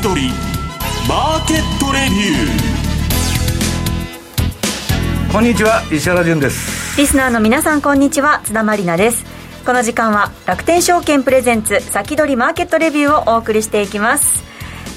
先取りマーケットレビュー。こんにちは石原潤です。リスナーの皆さんこんにちは。津田まりなです。この時間は楽天証券プレゼンツ先取りマーケットレビューをお送りしていきます。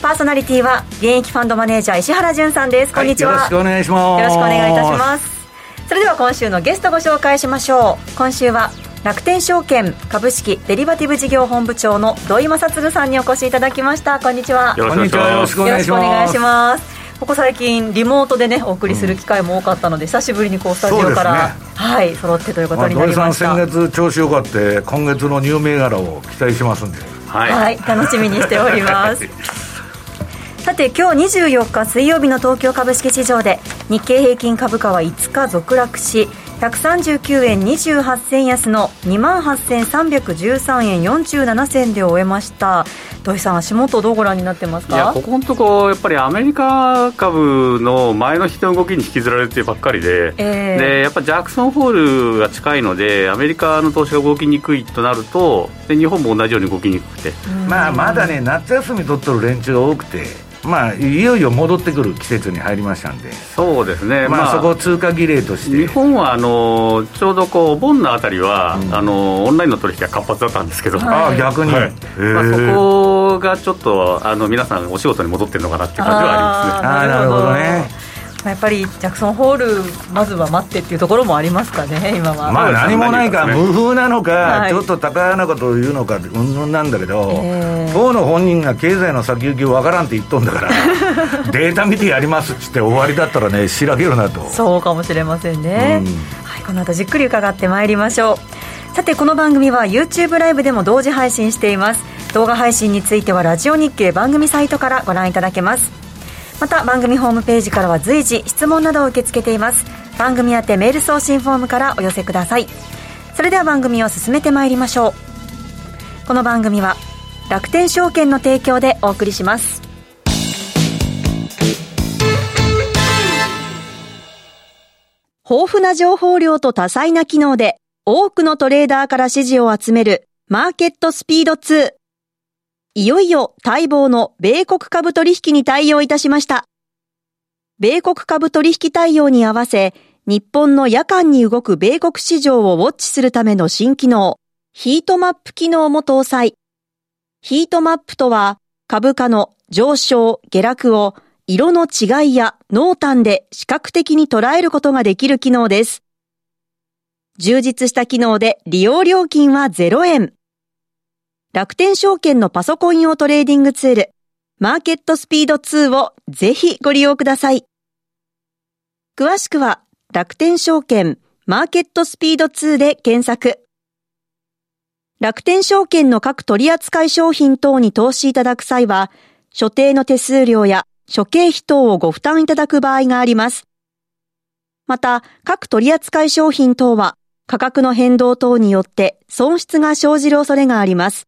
パーソナリティは現役ファンドマネージャー石原潤さんです。こんにちは、はい、よろしくお願いします。よろしくお願いいたします。それでは今週のゲストご紹介しましょう。今週は楽天証券株式デリバティブ事業本部長の土井正嗣さんにお越しいただきました。こんにちは。よろしくお願いします。ここ最近リモートでねお送りする機会も多かったので、うん、久しぶりにこうスタジオから、ね、はい揃ってということになりました。土井さん先月調子よかって今月のニュー銘柄を期待しますんで。はい、はい、楽しみにしております。さて今日24日水曜日の東京株式市場で日経平均株価は5日続落し139円28銭安の2万8313円47銭で終えました。土井さん足元どうご覧になってますか？いやここのとこやっぱりアメリカ株の前の日の動きに引きずられてばっかりでえー、でやっぱジャクソンホールが近いのでアメリカの投資が動きにくいとなるとで日本も同じように動きにくくて。まあまだね夏休み取ってる連中が多くてまあ、いよいよ戻ってくる季節に入りましたんで、そうですね、まあ、そこを通過儀礼として、日本はあのちょうどこうお盆のあたりは、うん、あのオンラインの取引が活発だったんですけど、はい、あ逆に、はい、まあ、そこがちょっとあの皆さん、お仕事に戻ってるのかなっていう感じはありますね。あなるほどねやっぱりジャクソンホール、まずは待ってっていうところもありますかね、今は。まあ、何もないか、無風なのか、ちょっと高やなことを言うのか、うんぬんなんだけど、えー、当の本人が経済の先行きわからんって言っとんだから、データ見てやりますっつって終わりだったらね、しらけるなと。そうかもしれませんね。うん、はい、この後じっくり伺ってまいりましょう。さて、この番組は YouTube ライブでも同時配信しています。動画配信についてはラジオ日経番組サイトからご覧いただけます。また番組ホームページからは随時質問などを受け付けています。番組宛てメール送信フォームからお寄せください。それでは番組を進めてまいりましょう。この番組は楽天証券の提供でお送りします。豊富な情報量と多彩な機能で多くのトレーダーから支持を集めるマーケットスピード2いよいよ待望の米国株取引に対応いたしました。米国株取引対応に合わせ、日本の夜間に動く米国市場をウォッチするための新機能、ヒートマップ機能も搭載。ヒートマップとは、株価の上昇、下落を色の違いや濃淡で視覚的に捉えることができる機能です。充実した機能で利用料金は0円。楽天証券のパソコン用トレーディングツール、マーケットスピード2をぜひご利用ください。詳しくは楽天証券マーケットスピード2で検索。楽天証券の各取扱い商品等に投資いただく際は、所定の手数料や諸経費等をご負担いただく場合があります。また、各取扱い商品等は価格の変動等によって損失が生じる恐れがあります。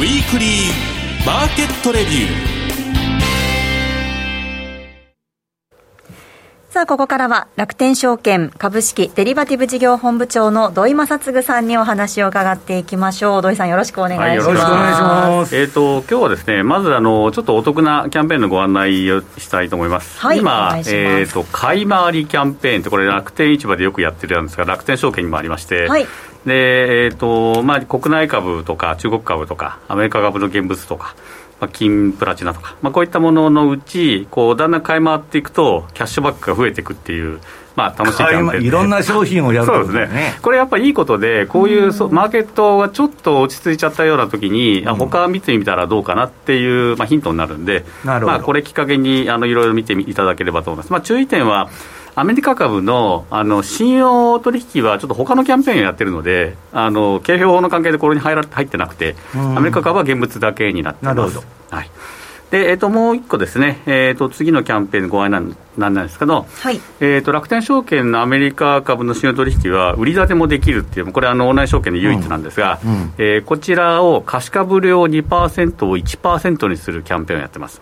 ウィークリーマーケットレビュー。さあ、ここからは楽天証券株式デリバティブ事業本部長の土井正嗣さんにお話を伺っていきましょう。土井さんよろしくお願いします。はい、よろしくお願いします。えっ、ー、と、今日はですね、まずあの、ちょっとお得なキャンペーンのご案内をしたいと思います。はい、今、えっ、ー、と、買い回りキャンペーンって、これ楽天市場でよくやってるんですが、楽天証券にもありまして、はい、で、えーとまあ、国内株とか中国株とかアメリカ株の現物とか、まあ、金プラチナとか、まあ、こういったもののうちこうだんだん買い回っていくとキャッシュバックが増えていくっていう。まあ、楽しいキャンペーンいろんな商品をやる、ね、そうですね、これやっぱりいいことで、こういう、マーケットがちょっと落ち着いちゃったような時に、うん、他見てみたらどうかなっていう、まあ、ヒントになるんで、まあ、これきっかけにあのいろいろ見ていただければと思います。まあ、注意点はアメリカ株のあの信用取引はちょっと他のキャンペーンをやってるので、あの景品法の関係でこれに入ら入ってなくて、アメリカ株は現物だけになってます。なるほど。はい。で、えー、ともう一個ですね、えー、と次のキャンペーンのご案内なんですけど、はい、えー、と楽天証券のアメリカ株の信用取引は売り立てもできるっていう、これあの、オンライン証券の唯一なんですが、うん。うん、えー、こちらを貸株料2%を1%にするキャンペーンをやってます。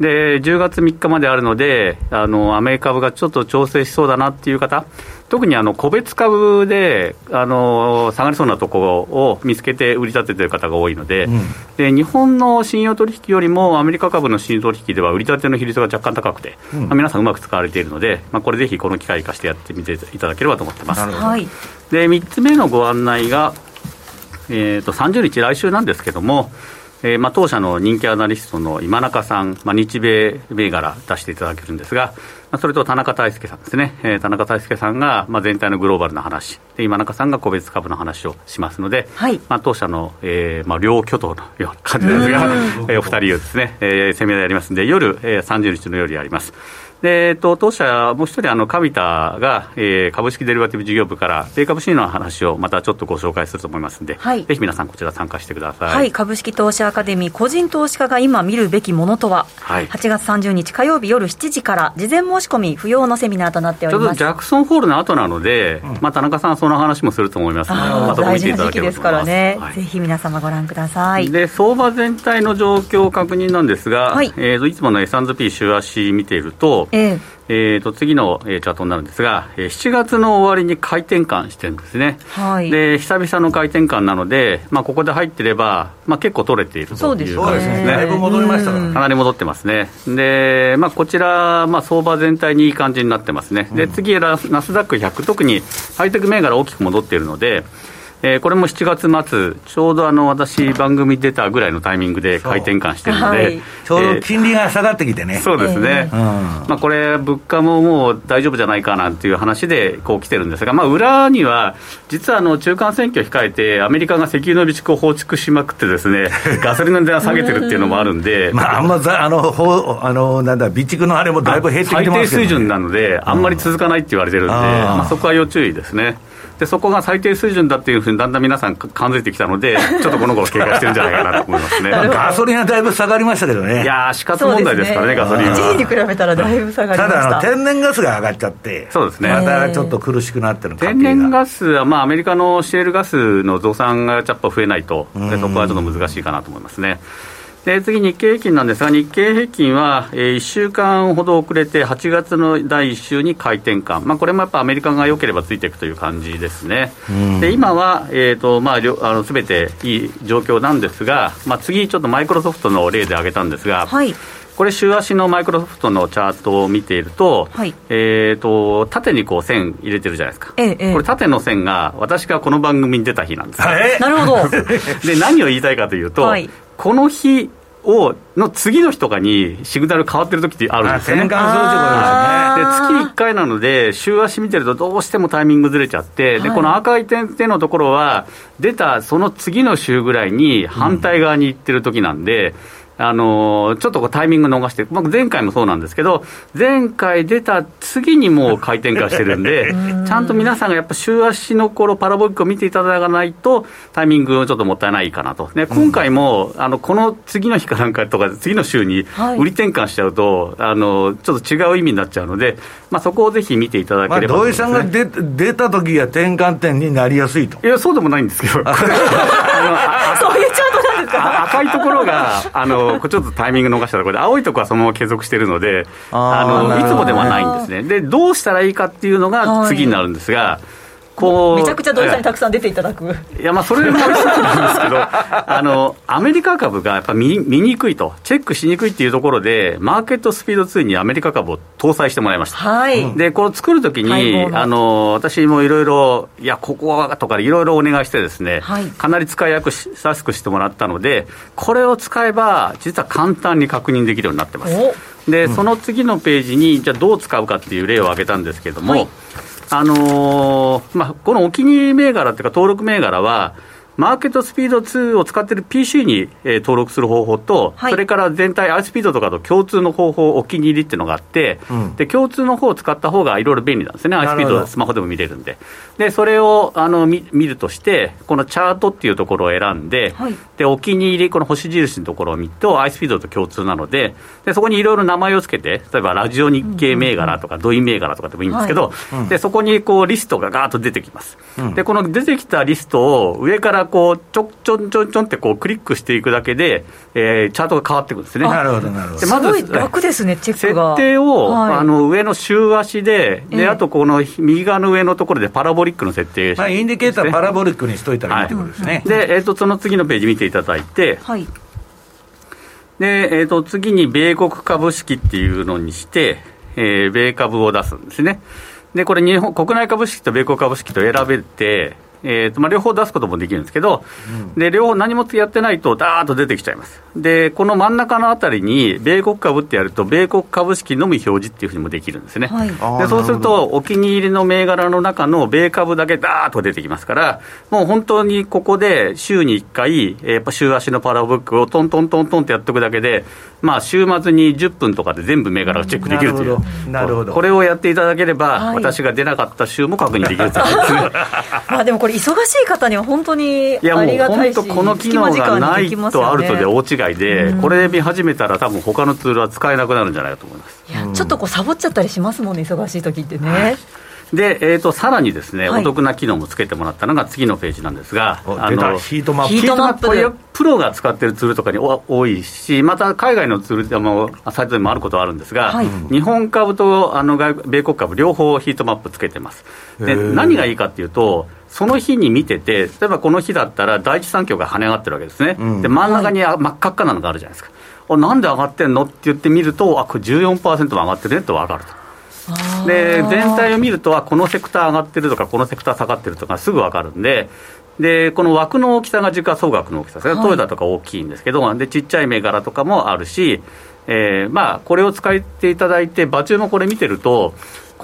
で10月3日まであるのであの、アメリカ株がちょっと調整しそうだなっていう方、特にあの個別株であの下がりそうなところを見つけて売り立ててる方が多いのでうん、で、日本の信用取引よりもアメリカ株の信用取引では売り立ての比率が若干高くて、うん、まあ、皆さんうまく使われているので、まあ、これぜひこの機会生かしてやってみていただければと思ってます。はい、で3つ目のご案内が、えーと30日、来週なんですけども、えーまあ、当社の人気アナリストの今中さん、まあ、日米銘柄出していただけるんですが、まあ、それと田中大輔さんですね、えー、田中大輔さんが、まあ、全体のグローバルな話。で、今中さんが個別株の話をしますので、はい、まあ、当社の、えーまあ、両巨頭のような感じですが、えー、お二人をですね、えー、セミナーやりますので、夜、えー、30日の夜やります。で、えっと、当社、もう一人、あの、上田が、えー、株式デリバティブ事業部から、米株主義の話をまたちょっとご紹介すると思いますので、はい、ぜひ皆さん、こちら参加してください。はい、株式投資アカデミー、個人投資家が今見るべきものとは、はい、8月30日火曜日夜7時から、事前申し込み不要のセミナーとなっております。ちょっとジャクソンホールの後なので、うん、まあ、田中さん、その話もすると思いますので、また大事な時期ですからね、はい、ぜひ皆様ご覧ください。で、相場全体の状況確認なんですが、はい、えー、いつもの S&P 週足見ていると、えーえー、と次の、えー、チャートになるんですが、えー、7月の終わりに回転換してるんですね、はい、で久々の回転換なので、まあ、ここで入ってれば、まあ、結構取れているという感じですね、だいぶ戻りましたから、かなり戻ってますね、でまあ、こちら、まあ、相場全体にいい感じになってますね、で次、ナスダック100、特にハイテク銘柄大きく戻っているので、えー、これも7月末、ちょうどあの私、番組出たぐらいのタイミングで回転換してるので、はい、ちょうど金利が下がってきてね、そうですね、えー、まあ、これ、物価ももう大丈夫じゃないかなっていう話でこう来てるんですが、まあ、裏には、実はあの中間選挙控えて、アメリカが石油の備蓄を放逐しまくって、ですね ガソリンの値段下げてるっていうのもあるんで、まあ、あんまあのほあのなんだ、備蓄のあれもだいぶ減ってきてますけど、ね、最低水準なので、あんまり続かないって言われてるんで、まあ、そこは要注意ですね。でそこが最低水準だっていうふうにだんだん皆さん感づいてきたので、ちょっとこの頃警戒してるんじゃないかなと思いますね。ガソリンはだいぶ下がりましたけどね、いやー、死活問題ですからね、ねガソリンは。一時に比べたらだいぶ下がりました。ただあの、天然ガスが上がっちゃって、そうですね。またちょっと苦しくなってる天然ガスは、まあ、アメリカのシェールガスの増産がやっぱ増えないと、でそこはちょっと難しいかなと思いますね。で次、日経平均なんですが、日経平均は、えー、1週間ほど遅れて、8月の第1週に回転換、まあ、これもやっぱアメリカが良ければついていくという感じですね。で今は、えーとまあ、あの全ていい状況なんですが、まあ、次、ちょっとマイクロソフトの例で挙げたんですが、はい。これ、週足のマイクロソフトのチャートを見ていると、はい、えーと、縦にこう線入れてるじゃないですか、ええ、これ、縦の線が私がこの番組に出た日なんです、えなるほど。で何を言いたいかというと、はい、この日をの次の日とかにシグナル変わってる時ってあるんですよね。転換するってことですね。で月1回なので、週足見てるとどうしてもタイミングずれちゃって、でこの赤い点々のところは、出たその次の週ぐらいに反対側に行ってる時なんで、うんあのちょっとこうタイミング逃して、まあ、前回もそうなんですけど、前回出た次にもう回転化してるんで、ちゃんと皆さんがやっぱ週足の頃パラボリックを見ていただかないと、タイミングちょっともったいないかなと、ね、今回も、あのこの次の日かなんかとか、次の週に売り転換しちゃうと、はい、あのちょっと違う意味になっちゃうので、まあ、そこをぜひ見ていただければ、まあ、土井さんが出出た時は転換点になりやすいと。いや、そうでもないんですけど。そういうチャート赤いところが、あのちょっとタイミング逃したところで、青いところはそのまま継続しているので、あのいつもではないんですね。で、どうしたらいいかっていうのが次になるんですが、はいこうめちゃくちゃ土井さんにたくさん出ていただく。いやまあそれも一つなんですけど あのアメリカ株がやっぱ見見にくいとチェックしにくいっていうところでマーケットスピード2にアメリカ株を搭載してもらいました、はい、でこれ作るときにあの私もいろいろいやここはとかいろいろお願いしてですね、はい、かなり使いやすくしてもらったのでこれを使えば実は簡単に確認できるようになってます。で、その次のページにじゃあどう使うかっていう例を挙げたんですけれども、はいあのー、まあ、このお気に入り銘柄というか、登録銘柄は、マーケットスピード2を使っている PC に、えー、登録する方法と、はい、それから全体、アイスピードとかと共通の方法、お気に入りっていうのがあって、うん、で共通の方を使った方がいろいろ便利なんですね、アイスピードはスマホでも見れるんで、でそれをあの見見るとして、このチャートっていうところを選んで、はい、でお気に入り、この星印のところを見ると、アイスピードと共通なので、でそこにいろいろ名前をつけて、例えばラジオ日経銘柄とか、土井銘柄とかでもいいんですけど、はい、でそこにこうリストがガーッと出てきます。うん、でこの出てきたリストを上からこうちょちょんちょんちょんってこうクリックしていくだけで、えー、チャートが変わっていくんですね。なるほどなるほど。でまず楽ですねチェックが。設定を、はい、あの上の週足でで、あとこの右側の上のところでパラボリックの設定、まあインディケーターパラボリックにしといたらいいってことですね。でえっ、ー、とその次のページ見ていただいて。はい。で、えーと、次に米国株式っていうのにして、えー、米株を出すんですね。で、これ日本、国内株式と米国株式と選べて、えーとまあ、両方出すこともできるんですけど、うん、で両方何もやってないと、だーっと出てきちゃいます。で、この真ん中のあたりに、米国株ってやると、米国株式のみ表示っていうふうにもできるんですね。はい、でそうすると、お気に入りの銘柄の中の米株だけだーっと出てきますから、もう本当にここで週に1回、やっぱ週足のパラブックをトントントントンってやっておくだけで、まあ、週末に10分とかで全部銘柄がチェックできるという、なるほど。これをやっていただければ、はい、私が出なかった週も確認できるという。まあでもこれ、忙しい方には本当にありがたいし、いやもう本当、この機能がないとあるとで大違いで、これ見始めたら、多分他のツールは使えなくなるんじゃないかと思います。いやちょっとこうサボっちゃったりしますもんね、忙しい時ってね。はい。で、えーと、さらにですね、はい、お得な機能もつけてもらったのが次のページなんですが、あのヒートマップ、ヒートマップ。これ、プロが使ってるツールとかに多いし、また海外のツールでも、サイトでもあることはあるんですが、はい、日本株とあの米国株、両方ヒートマップつけてます。で何がいいかっていうと、その日に見てて、例えばこの日だったら、第一三共が跳ね上がってるわけですね、うん、で真ん中に真っ赤っかなのがあるじゃないですか、あなんで上がってんの？って言ってみると、あこれ14%も上がってるねと分かると。で全体を見ると、このセクター上がってるとか、このセクター下がってるとか、すぐ分かるんで、でこの枠の大きさが時価総額の大きさですね、はい、トヨタとか大きいんですけど、でちっちゃい銘柄とかもあるし、えーまあ、これを使っていただいて、場中もこれ見てると、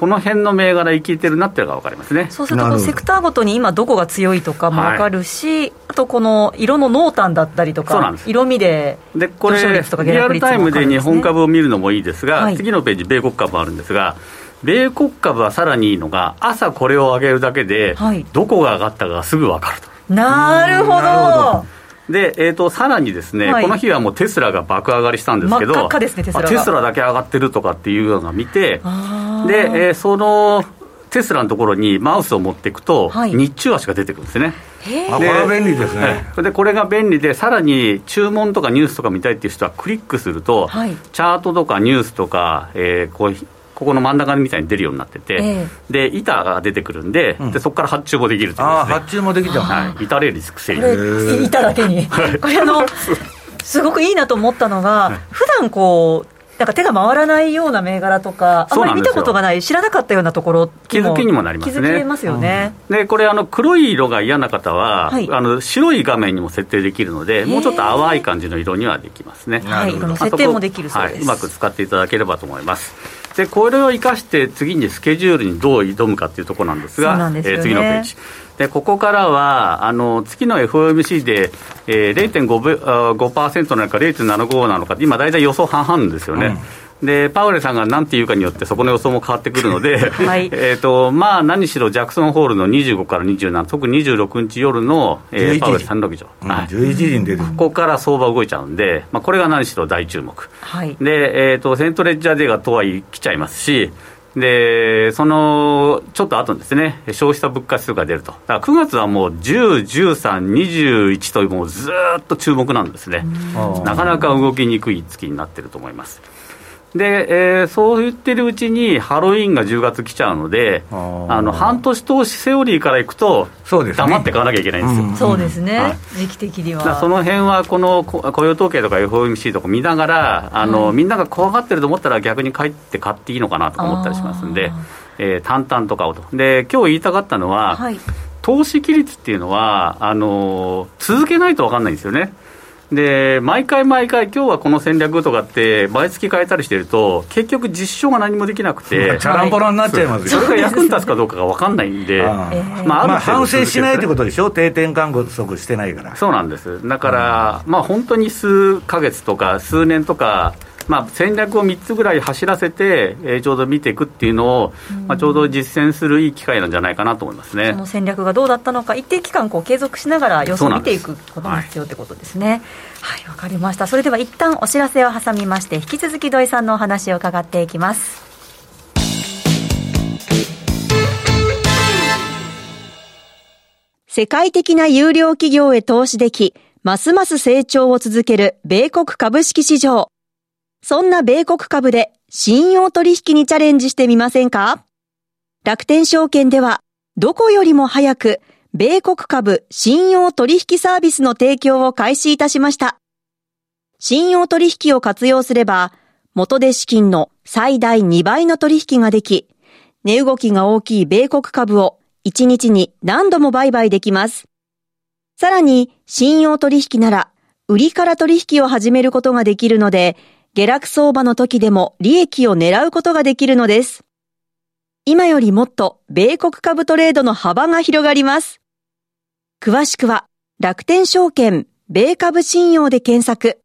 この辺の銘柄、生きてるなっていうのが分かりますね。そうすると、セクターごとに今、どこが強いとかも分かるし、はい、あとこの色の濃淡だったりとか、色味ででこれ、リアルタイムで日本株を見るのもいいですが、はい、次のページ、米国株あるんですが、米国株はさらにいいのが、朝これを上げるだけで、どこが上がったかがすぐ分かると。なるほど。で、えーと、さらにですね、はい、この日はもうテスラが爆上がりしたんですけど、テスラテスラだけ上がってるとかっていうのを見て、で、えー、そのテスラのところにマウスを持っていくと、はい、日中足が出てくるんですね。あこれは便利ですね、でこれが便利で、さらに注文とかニュースとか見たいっていう人は、クリックすると、はい、チャートとかニュースとか、えー、こうここの真ん中みたいに出るようになってて、えー、で板が出てくるんでうん、でそこから発注もできるという、ね、あ発注もできちゃう、はい、板レーリスクセリ板だけに、これあのすごくいいなと思ったのが、普段こうなんか手が回らないような銘柄とか、あんまり見たことがない、知らなかったようなところ気づきにもなりますね。気づけますよね。うん、で、これ、あの黒い色が嫌な方は、はい、あの白い画面にも設定できるので、もうちょっと淡い感じの色にはできますね。はい、設定もできるそうです、はい、うまく使っていただければと思います。でこれを生かして次にスケジュールにどう挑むかっていうところなんですが、すね、えー、次のページ。でここからはあの月の FOMC で、えー、0.5%なのか0.75なのか今大体予想半々ですよね。うんでパウエルさんが何て言うかによって、そこの予想も変わってくるので、はい、えとまあ、何しろジャクソンホールの25から27、特に26日夜の、えー、パウエルさんの議長、うんはい、11時に出る。ここから相場動いちゃうんで、まあ、これが何しろ大注目、はい、でえーと、セントレッジャーデーがとはい来ちゃいますし、でそのちょっと後ですね、消費者物価指数が出ると、だから9月はもう10、13、21と、もうずっと注目なんですね、なかなか動きにくい月になってると思います。で、えー、そう言ってるうちに、ハロウィンが10月来ちゃうので、あの半年投資セオリーからいくと、そうです、ね、黙って買わなきゃいけないんですよ。うん、そうですね、はい、時期的には。その辺は、この雇用統計とか FOMC とか見ながら、あの、はい、みんなが怖がってると思ったら、逆に帰って買っていいのかなと思ったりしますんで、えー、淡々と買おうと。で、今日言いたかったのは、はい、投資規律っていうのは、あの続けないと分かんないんですよね。で毎回毎回、今日はこの戦略とかって、毎月変えたりしてると、結局、実証が何もできなくて、チャランポラになっちゃいますよ、それが役に立つかどうかが分かんないんで、まあ、まあ、反省しないってことでしょ、定点観測してないから。そうなんです、だから、まあ、本当に数か月とか、数年とか、まあ、戦略を3つぐらい走らせて、えー、ちょうど見ていくっていうのを、まあ、ちょうど実践するいい機会なんじゃないかなと思いますねその戦略がどうだったのか、一定期間こう継続しながら様子を見ていくことが必要ということですね。はいわ、はい、かりました。それでは一旦お知らせを挟みまして、引き続き土井さんのお話を伺っていきます。世界的な有料企業へ投資でき、ますます成長を続ける米国株式市場。そんな米国株で信用取引にチャレンジしてみませんか？楽天証券では、どこよりも早く、米国株信用取引サービスの提供を開始いたしました。信用取引を活用すれば、元で資金の最大2倍の取引ができ、値動きが大きい米国株を1日に何度も売買できます。さらに、信用取引なら、売りから取引を始めることができるので、下落相場の時でも利益を狙うことができるのです。今よりもっと米国株トレードの幅が広がります。詳しくは楽天証券米株信用で検索。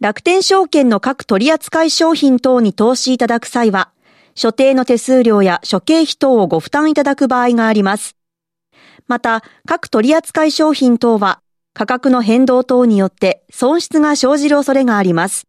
楽天証券の各取扱商品等に投資いただく際は、所定の手数料や諸経費等をご負担いただく場合があります。また、各取扱商品等は価格の変動等によって損失が生じる恐れがあります。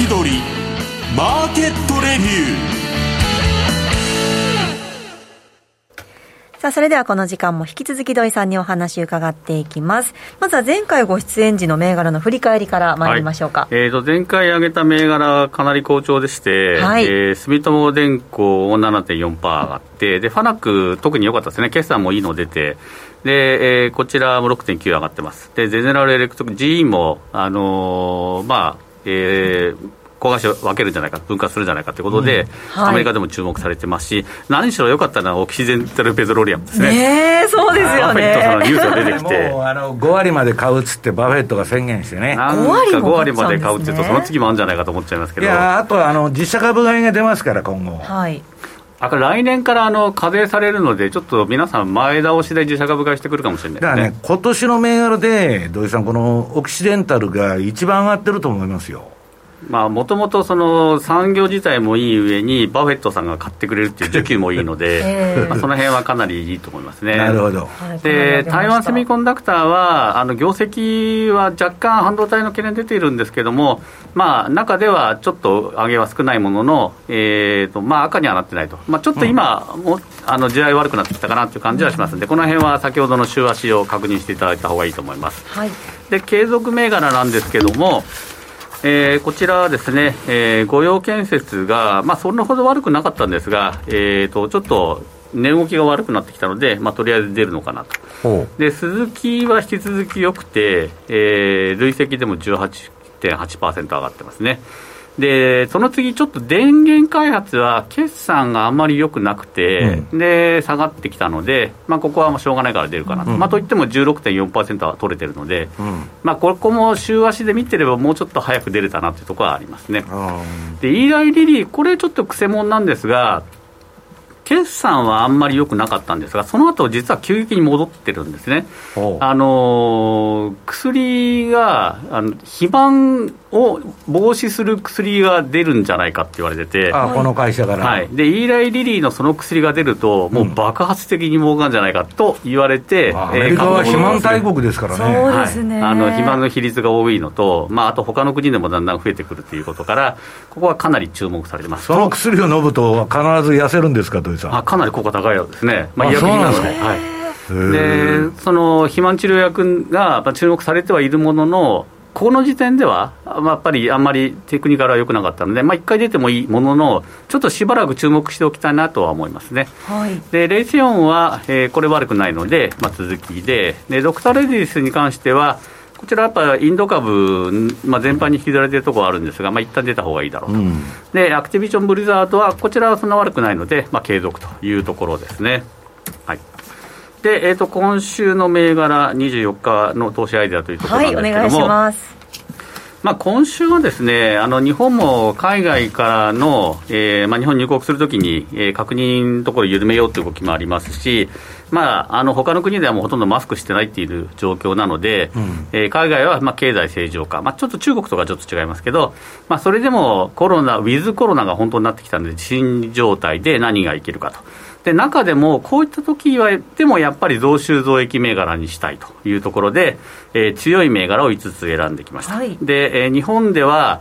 先取りマーケットレビューさあ、それではこの時間も引き続き土井さんにお話伺っていきます。まずは前回ご出演時の銘柄の振り返りから参りましょうか。はい、えーと、前回挙げた銘柄かなり好調でして、はい、えー、住友電工7.4%上がって、で、ファナック特に良かったですね。決算もいいの出て、で、えー、こちらも6.9上がってます。で、ゼネラルエレクトリック、GE も、あのー、まあ、えー、子会社分けるんじゃないか、分割するんじゃないかということで、うんはい、アメリカでも注目されてますし、何しろ良かったのはオキシデンタルペトロリアムですね。ねそうですよね。バフェットさんのニュースが出てきて。もうあの5割まで買うっつってバフェットが宣言してね。5割5割まで買うって言うと、その次もあるんじゃないかと思っちゃいますけど。いや、あとはあの自社株買いが出ますから、今後。はい。あ来年からあの課税されるので、ちょっと皆さん、前倒しで自社株買いしてくるかもしれない、ね、だからね、今年の銘柄で、土井さん、このオキシデンタルが一番上がってると思いますよ。もともと産業自体もいい上に、バフェットさんが買ってくれるっていう需給もいいので、えー、まあ、その辺はかなりいいと思いますね。なるほど。で台湾セミコンダクターは、あの業績は若干半導体の懸念出ているんですけれども、まあ、中ではちょっと上げは少ないものの、えーとまあ、赤にはなってないと、まあ、ちょっと今、うん、もあの地合い悪くなってきたかなという感じはしますので、この辺は先ほどの週足を確認していただいた方がいいと思います。はい、で継続銘柄なんですけれども、えー、こちらはですね、えー、御用建設が、まあ、それほど悪くなかったんですが、えーと、ちょっと値動きが悪くなってきたので、まあ、とりあえず出るのかなと、で鈴木は引き続き良くて、えー、累積でも18.8%上がってますね。でその次、ちょっと電源開発は決算があんまり良くなくて、うん、で下がってきたので、まあ、ここはもうしょうがないから出るかなと、うん、まあ、といっても16.4%は取れてるので、うん、まあ、ここも週足で見てれば、もうちょっと早く出れたなというところはありますね。で、イーライリリー、これちょっとくせ者なんですが、決算はあんまり良くなかったんですが、その後実は急激に戻ってるんですね。あの薬があの肥満を防止する薬が出るんじゃないかって言われてて、あこの会社から、はい、でイーライ・リリーのその薬が出ると、もう爆発的に儲かるんじゃないかと言われて、うん、アメリカは肥満大国ですからね、そうですね、はい、あの肥満の比率が多いのと、まあ、あと他の国でもだんだん増えてくるということから、ここはかなり注目されてます。その薬を飲むと、必ず痩せるんですか、土井さん。あかなり効果高いようですね、まあ、医薬品なので。はい。でその肥満治療薬が注目されてはいるものの、ここの時点では、まあ、やっぱりあんまりテクニカルは良くなかったので、まあ、1回出てもいいものの、ちょっとしばらく注目しておきたいなとは思いますね。はい、で、レイセオンは、えー、これ悪くないので、まあ、続きで。で、ドクター・レディスに関しては、こちらやっぱインド株、まあ、全般に引きずられてるところはあるんですが、まあ一旦出た方がいいだろうと、うん、でアクティビジョン・ブリザードは、こちらはそんな悪くないので、まあ、継続というところですね。はいで、えーと、今週の銘柄、24日の投資アイデアというところなんですけども、はい、お願いします。まあ、今週はですねあの日本も海外からの、えーまあ、日本に入国するときに、えー、確認のところを緩めようという動きもありますし、まあ、あの他の国ではもうほとんどマスクしてないっていう状況なので、うん、えー、海外はまあ経済正常化、まあ、ちょっと中国とかちょっと違いますけど、まあ、それでもコロナ、ウィズコロナが本当になってきたので、新状態で何がいけるかと。で中でも、こういった時はでもやっぱり増収増益銘柄にしたいというところで、えー、強い銘柄を5つ選んできました。はい、で、えー、日本では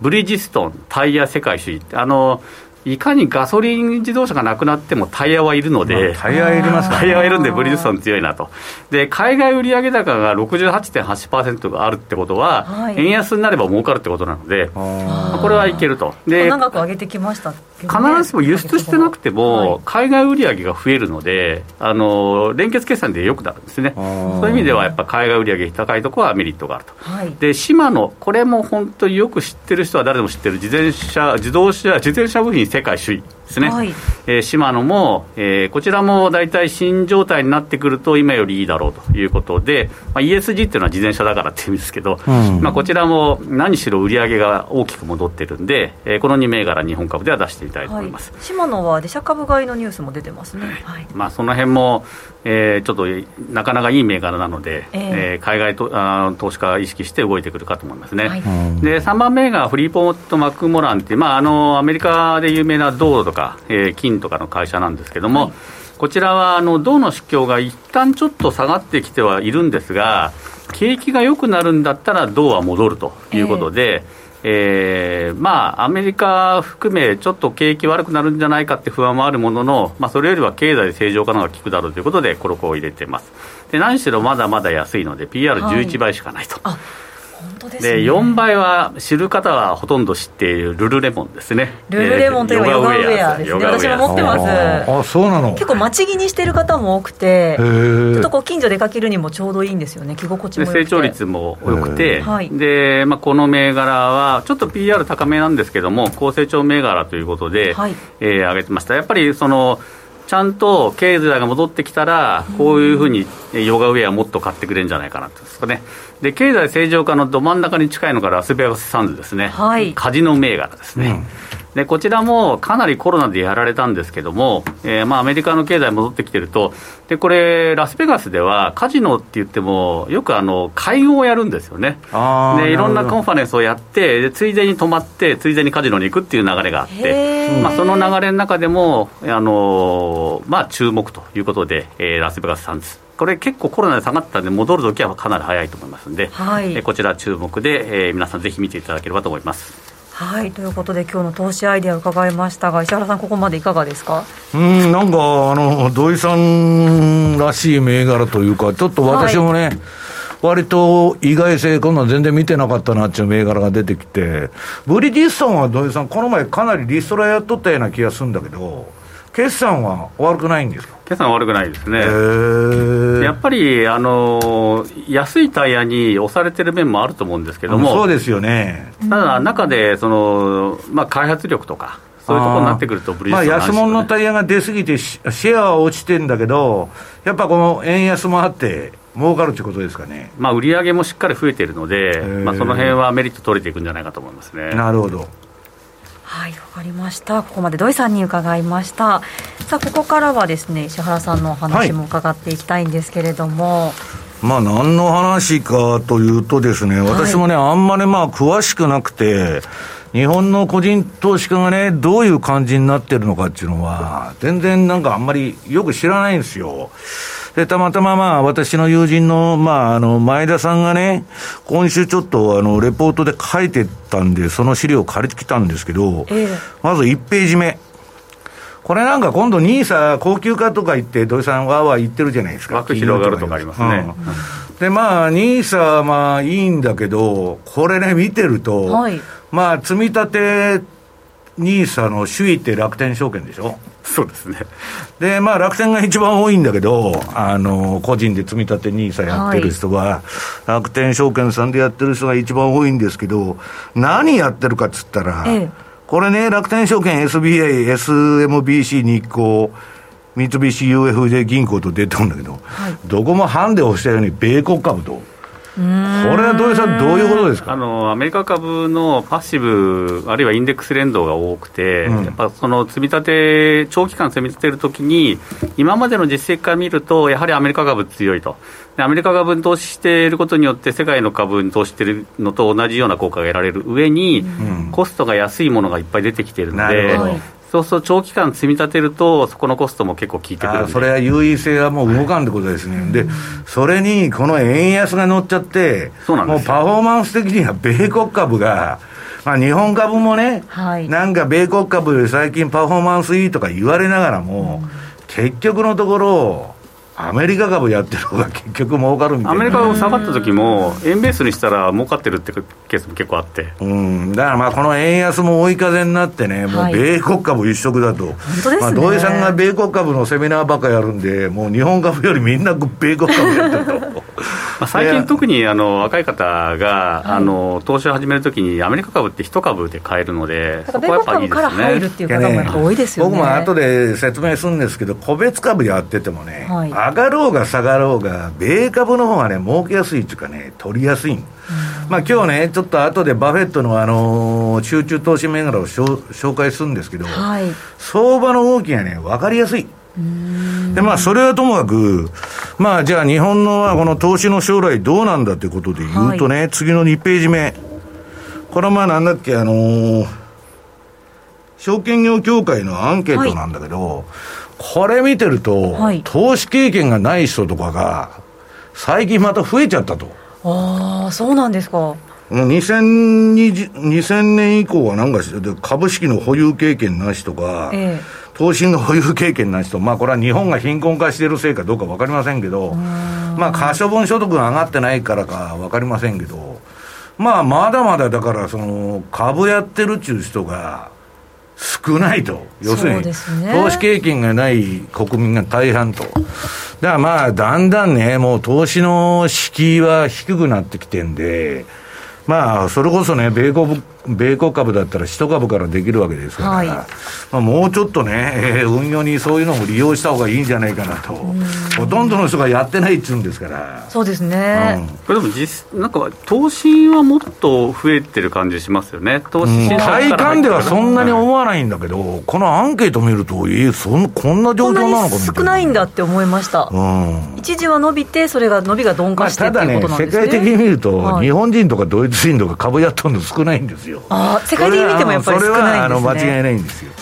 ブリヂストン、タイヤ世界首位あのいかにガソリン自動車がなくなってもタイヤはいるので、タイヤいります、ね、タイヤはいるんで、ブリヂストン強いなと、で海外売上高が68.8%があるってことは、はい、円安になれば儲かるってことなので、これはいけると。で長く上げてきました必ずしも輸出してなくても、海外売上が増えるので、あの連結決算でよくなるんですね、そういう意味では、やっぱ海外売上高いところはメリットがあると、はい、でシマノ、これも本当によく知ってる人は誰でも知ってる自転車自動車自転車部品世界首位ですね、はい、えー、シマノも、えー、こちらも大体新状態になってくると、今よりいいだろうということで、まあ、ESG っていうのは自転車だからっていうんですけど、うん、まあ、こちらも何しろ売り上げが大きく戻ってるんで、えー、この2銘柄、日本株では出してみたいと思います、はい、シマノは自社株買いのニュースも出てますね、はい。まあ、その辺も、えー、ちょっとなかなかいい銘柄なので、えー、えー、海外とあ投資家意識して動いてくるかと思いますね。はい、で3番目がフリーポート・マクモランっていう、まあ、あのアメリカで有名な道路とか、えー、金とかの会社なんですけども、はい、こちらはあの銅の指標が一旦ちょっと下がってきてはいるんですが、景気が良くなるんだったら銅は戻るということで、えーえー、まあ、アメリカ含め、ちょっと景気悪くなるんじゃないかって不安もあるものの、まあ、それよりは経済正常化の方が効くだろうということで、コロコを入れてます。で何しろまだまだ安いので、PR11 倍しかないと。はいで、ね、4倍は知る方はほとんど知っているルルレモンですね。ルルレモンというヨガウェアですね。私も持ってます。あそうなの。結構待ち着にしてる方も多くてちょっとこう近所出かけるにもちょうどいいんですよね。着心地も成長率も良くて。で、まあ、この銘柄はちょっと PR 高めなんですけども高成長銘柄ということで、はい。えー、上げてました。やっぱりそのちゃんと経済が戻ってきたら、こういうふうにヨガウェアもっと買ってくれるんじゃないかなとですかね。で、経済正常化のど真ん中に近いのがラスベガスサンズですね。はい。カジノ銘柄ですね。うんでこちらもかなりコロナでやられたんですけども、えー、まあアメリカの経済戻ってきてると、でこれ、ラスベガスではカジノって言っても、よくあの会合をやるんですよね、でいろんなコンファレンスをやってで、ついでに泊まって、ついでにカジノに行くっていう流れがあって、まあ、その流れの中でも、あのまあ、注目ということで、えー、ラスベガスサンズ。これ結構コロナで下がったんで戻るときはかなり早いと思いますんで、はい、えこちら注目で、えー、皆さんぜひ見ていただければと思います。はい。ということで今日の投資アイデアを伺いましたが石原さんここまでいかがですか？うんなんかあの土井さんらしい銘柄というかちょっと私もね、はい。割と意外性、こんなん全然見てなかったなっていう銘柄が出てきて、ブリディストンは土井さん、この前かなりリストラやっとったような気がするんだけど、決算は悪くないんですか？決算は悪くないですね、やっぱりあの安いタイヤに押されてる面もあると思うんですけども、そうですよね。ただ、中でその、まあ、開発力とか、そういうところになってくると、ブリまあ、安物のタイヤが出過ぎて、シェアは落ちてるんだけど、やっぱこの円安もあって、儲かるということですかね、まあ、売り上げもしっかり増えているので、まあ、その辺はメリット取れていくんじゃないかと思いますね。なるほどはいわかりました。ここまで土井さんに伺いました。さあここからはですね石原さんのお話も伺っていきたいんですけれども、はいまあ、何の話かというとですね、私もね、あんまりまあ、詳しくなくて、日本の個人投資家がね、どういう感じになってるのかっていうのは、全然なんかあんまりよく知らないんですよ。で、たまたままあ、私の友人の、まあ、あの、前田さんがね、今週ちょっと、あの、レポートで書いてたんで、その資料を借りてきたんですけど、えー、まず1ページ目。これなんか今度、ニーサ高級化とか言って、土井さん、わーわー言ってるじゃないですか。枠広がるとかありますね。うん、で、まあ、ニーサはまあいいんだけど、これね、見てると、はい、まあ、積み立てニーサの首位って楽天証券でしょそうですね。で、まあ楽天が一番多いんだけど、あの、個人で積み立て NISA やってる人は、はい、楽天証券さんでやってる人が一番多いんですけど、何やってるかっつったら、ええ、これね、楽天証券 SBI、SMBC 日興、三菱 UFJ 銀行と出てるんだけど、はい、どこもハンデをしたように米国株と。これは土井さん、どういうことですか？あのアメリカ株のパッシブ、あるいはインデックス連動が多くて、うん、やっぱその積み立て、長期間積み立てるときに、今までの実績から見ると、やはりアメリカ株強いと。アメリカ株に投資していることによって、世界の株に投資しているのと同じような効果が得られる上に、うん、コストが安いものがいっぱい出てきているので、そうすると長期間積み立てると、そこのコストも結構効いてくるそれは優位性はもう動かんってことですね、でそれにこの円安が乗っちゃって、もうパフォーマンス的には米国株が、まあ、日本株もね、はい、なんか米国株より最近パフォーマンスいいとか言われながらも、うん、結局のところ、アメリカ株やってる方が結局儲かるみたいな。アメリカ株下がった時も、円ベースにしたら儲かってるってケースも結構あって、うん、だからまあこの円安も追い風になってね、もう米国株一色だと、はい、まあ、土井さんが米国株のセミナーばっかやるんで、もう日本株よりみんな米国株やってると。まあ、最近、特にあの若い方が、あの投資を始めるときに、アメリカ株って一株で買えるので、そこはやっぱいいですね。から入るっていう方もやっぱ多いですよね。僕も後で説明するんですけど、個別株やっててもね、はい、上がろうが下がろうが、米株の方がね、儲けやすいっていうかね、取りやすい。まあ今日ね、ちょっと後でバフェットの、あのー、集中投資銘柄を紹介するんですけど、はい、相場の動きがね、分かりやすい。でまあ、それはともかく、まあ、じゃあ日本のこの投資の将来どうなんだということで言うとね、はい、次の2ページ目。これはまあなんだっけ、あのー、証券業協会のアンケートなんだけど、はい、これ見てると、はい、投資経験がない人とかが、最近また増えちゃったと。ああ、そうなんですか。2020 2000年以降はなんか株式の保有経験なしとか、ええ投資の保有経験な人、まあこれは日本が貧困化しているせいかどうか分かりませんけど、まあ可処分所得が上がってないからか分かりませんけど、まあまだまだだからその株やってるっちゅう人が少ないと。要するに、投資経験がない国民が大半と。だからまあだんだんね、もう投資の敷居は低くなってきてんで、まあ、それこそね、米国、米国株だったら1株からできるわけですから、はい、まあ、もうちょっとね、えー、運用にそういうのも利用した方がいいんじゃないかなと、ほとんどの人がやってないっつうんですから、そうですね、うん、これでも実、なんか、投資はもっと増えてる感じしますよね、投資、うん、体感ではそんなに思わないんだけど、このアンケート見ると、えー、そんこんな状況なのかみたいな。少ないんだって思いました、うん、一時は伸びて、それが伸びが鈍化して、まあ、ただね、世界的に見ると、はい、日本人とかドイツ人とか株やっとるの少ないんですよ。あ世界的に見てもやっぱり少ないんですね。それはあの間違いないんですよ。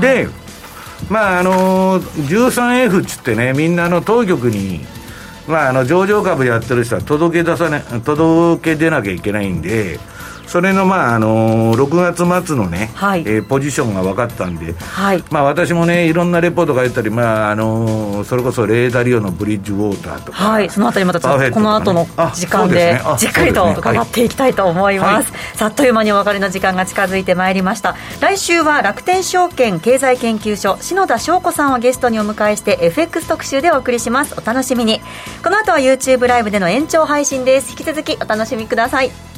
で、まああの 13F っつってね、みんなの当局に、まあ、あの上場株やってる人は届け出さね、届け出なきゃいけないんで、それの、まああのー、6月末のね、はい、えー、ポジションが分かったんで、はい、まあ、私もね、いろんなレポートが出たり、まああのー、それこそレーダリオのブリッジウォーターとか、はい、そのあたりまた、ね、この後の時間で、ね、じっくりと伺っていきたいと思います。はい、さあっという間にお別れの時間が近づいてまいりました。来週は楽天証券経済研究所、篠田翔子さんをゲストにお迎えして、FX 特集でお送りします。お楽しみに。この後は YouTube ライブでの延長配信です。引き続きお楽しみください。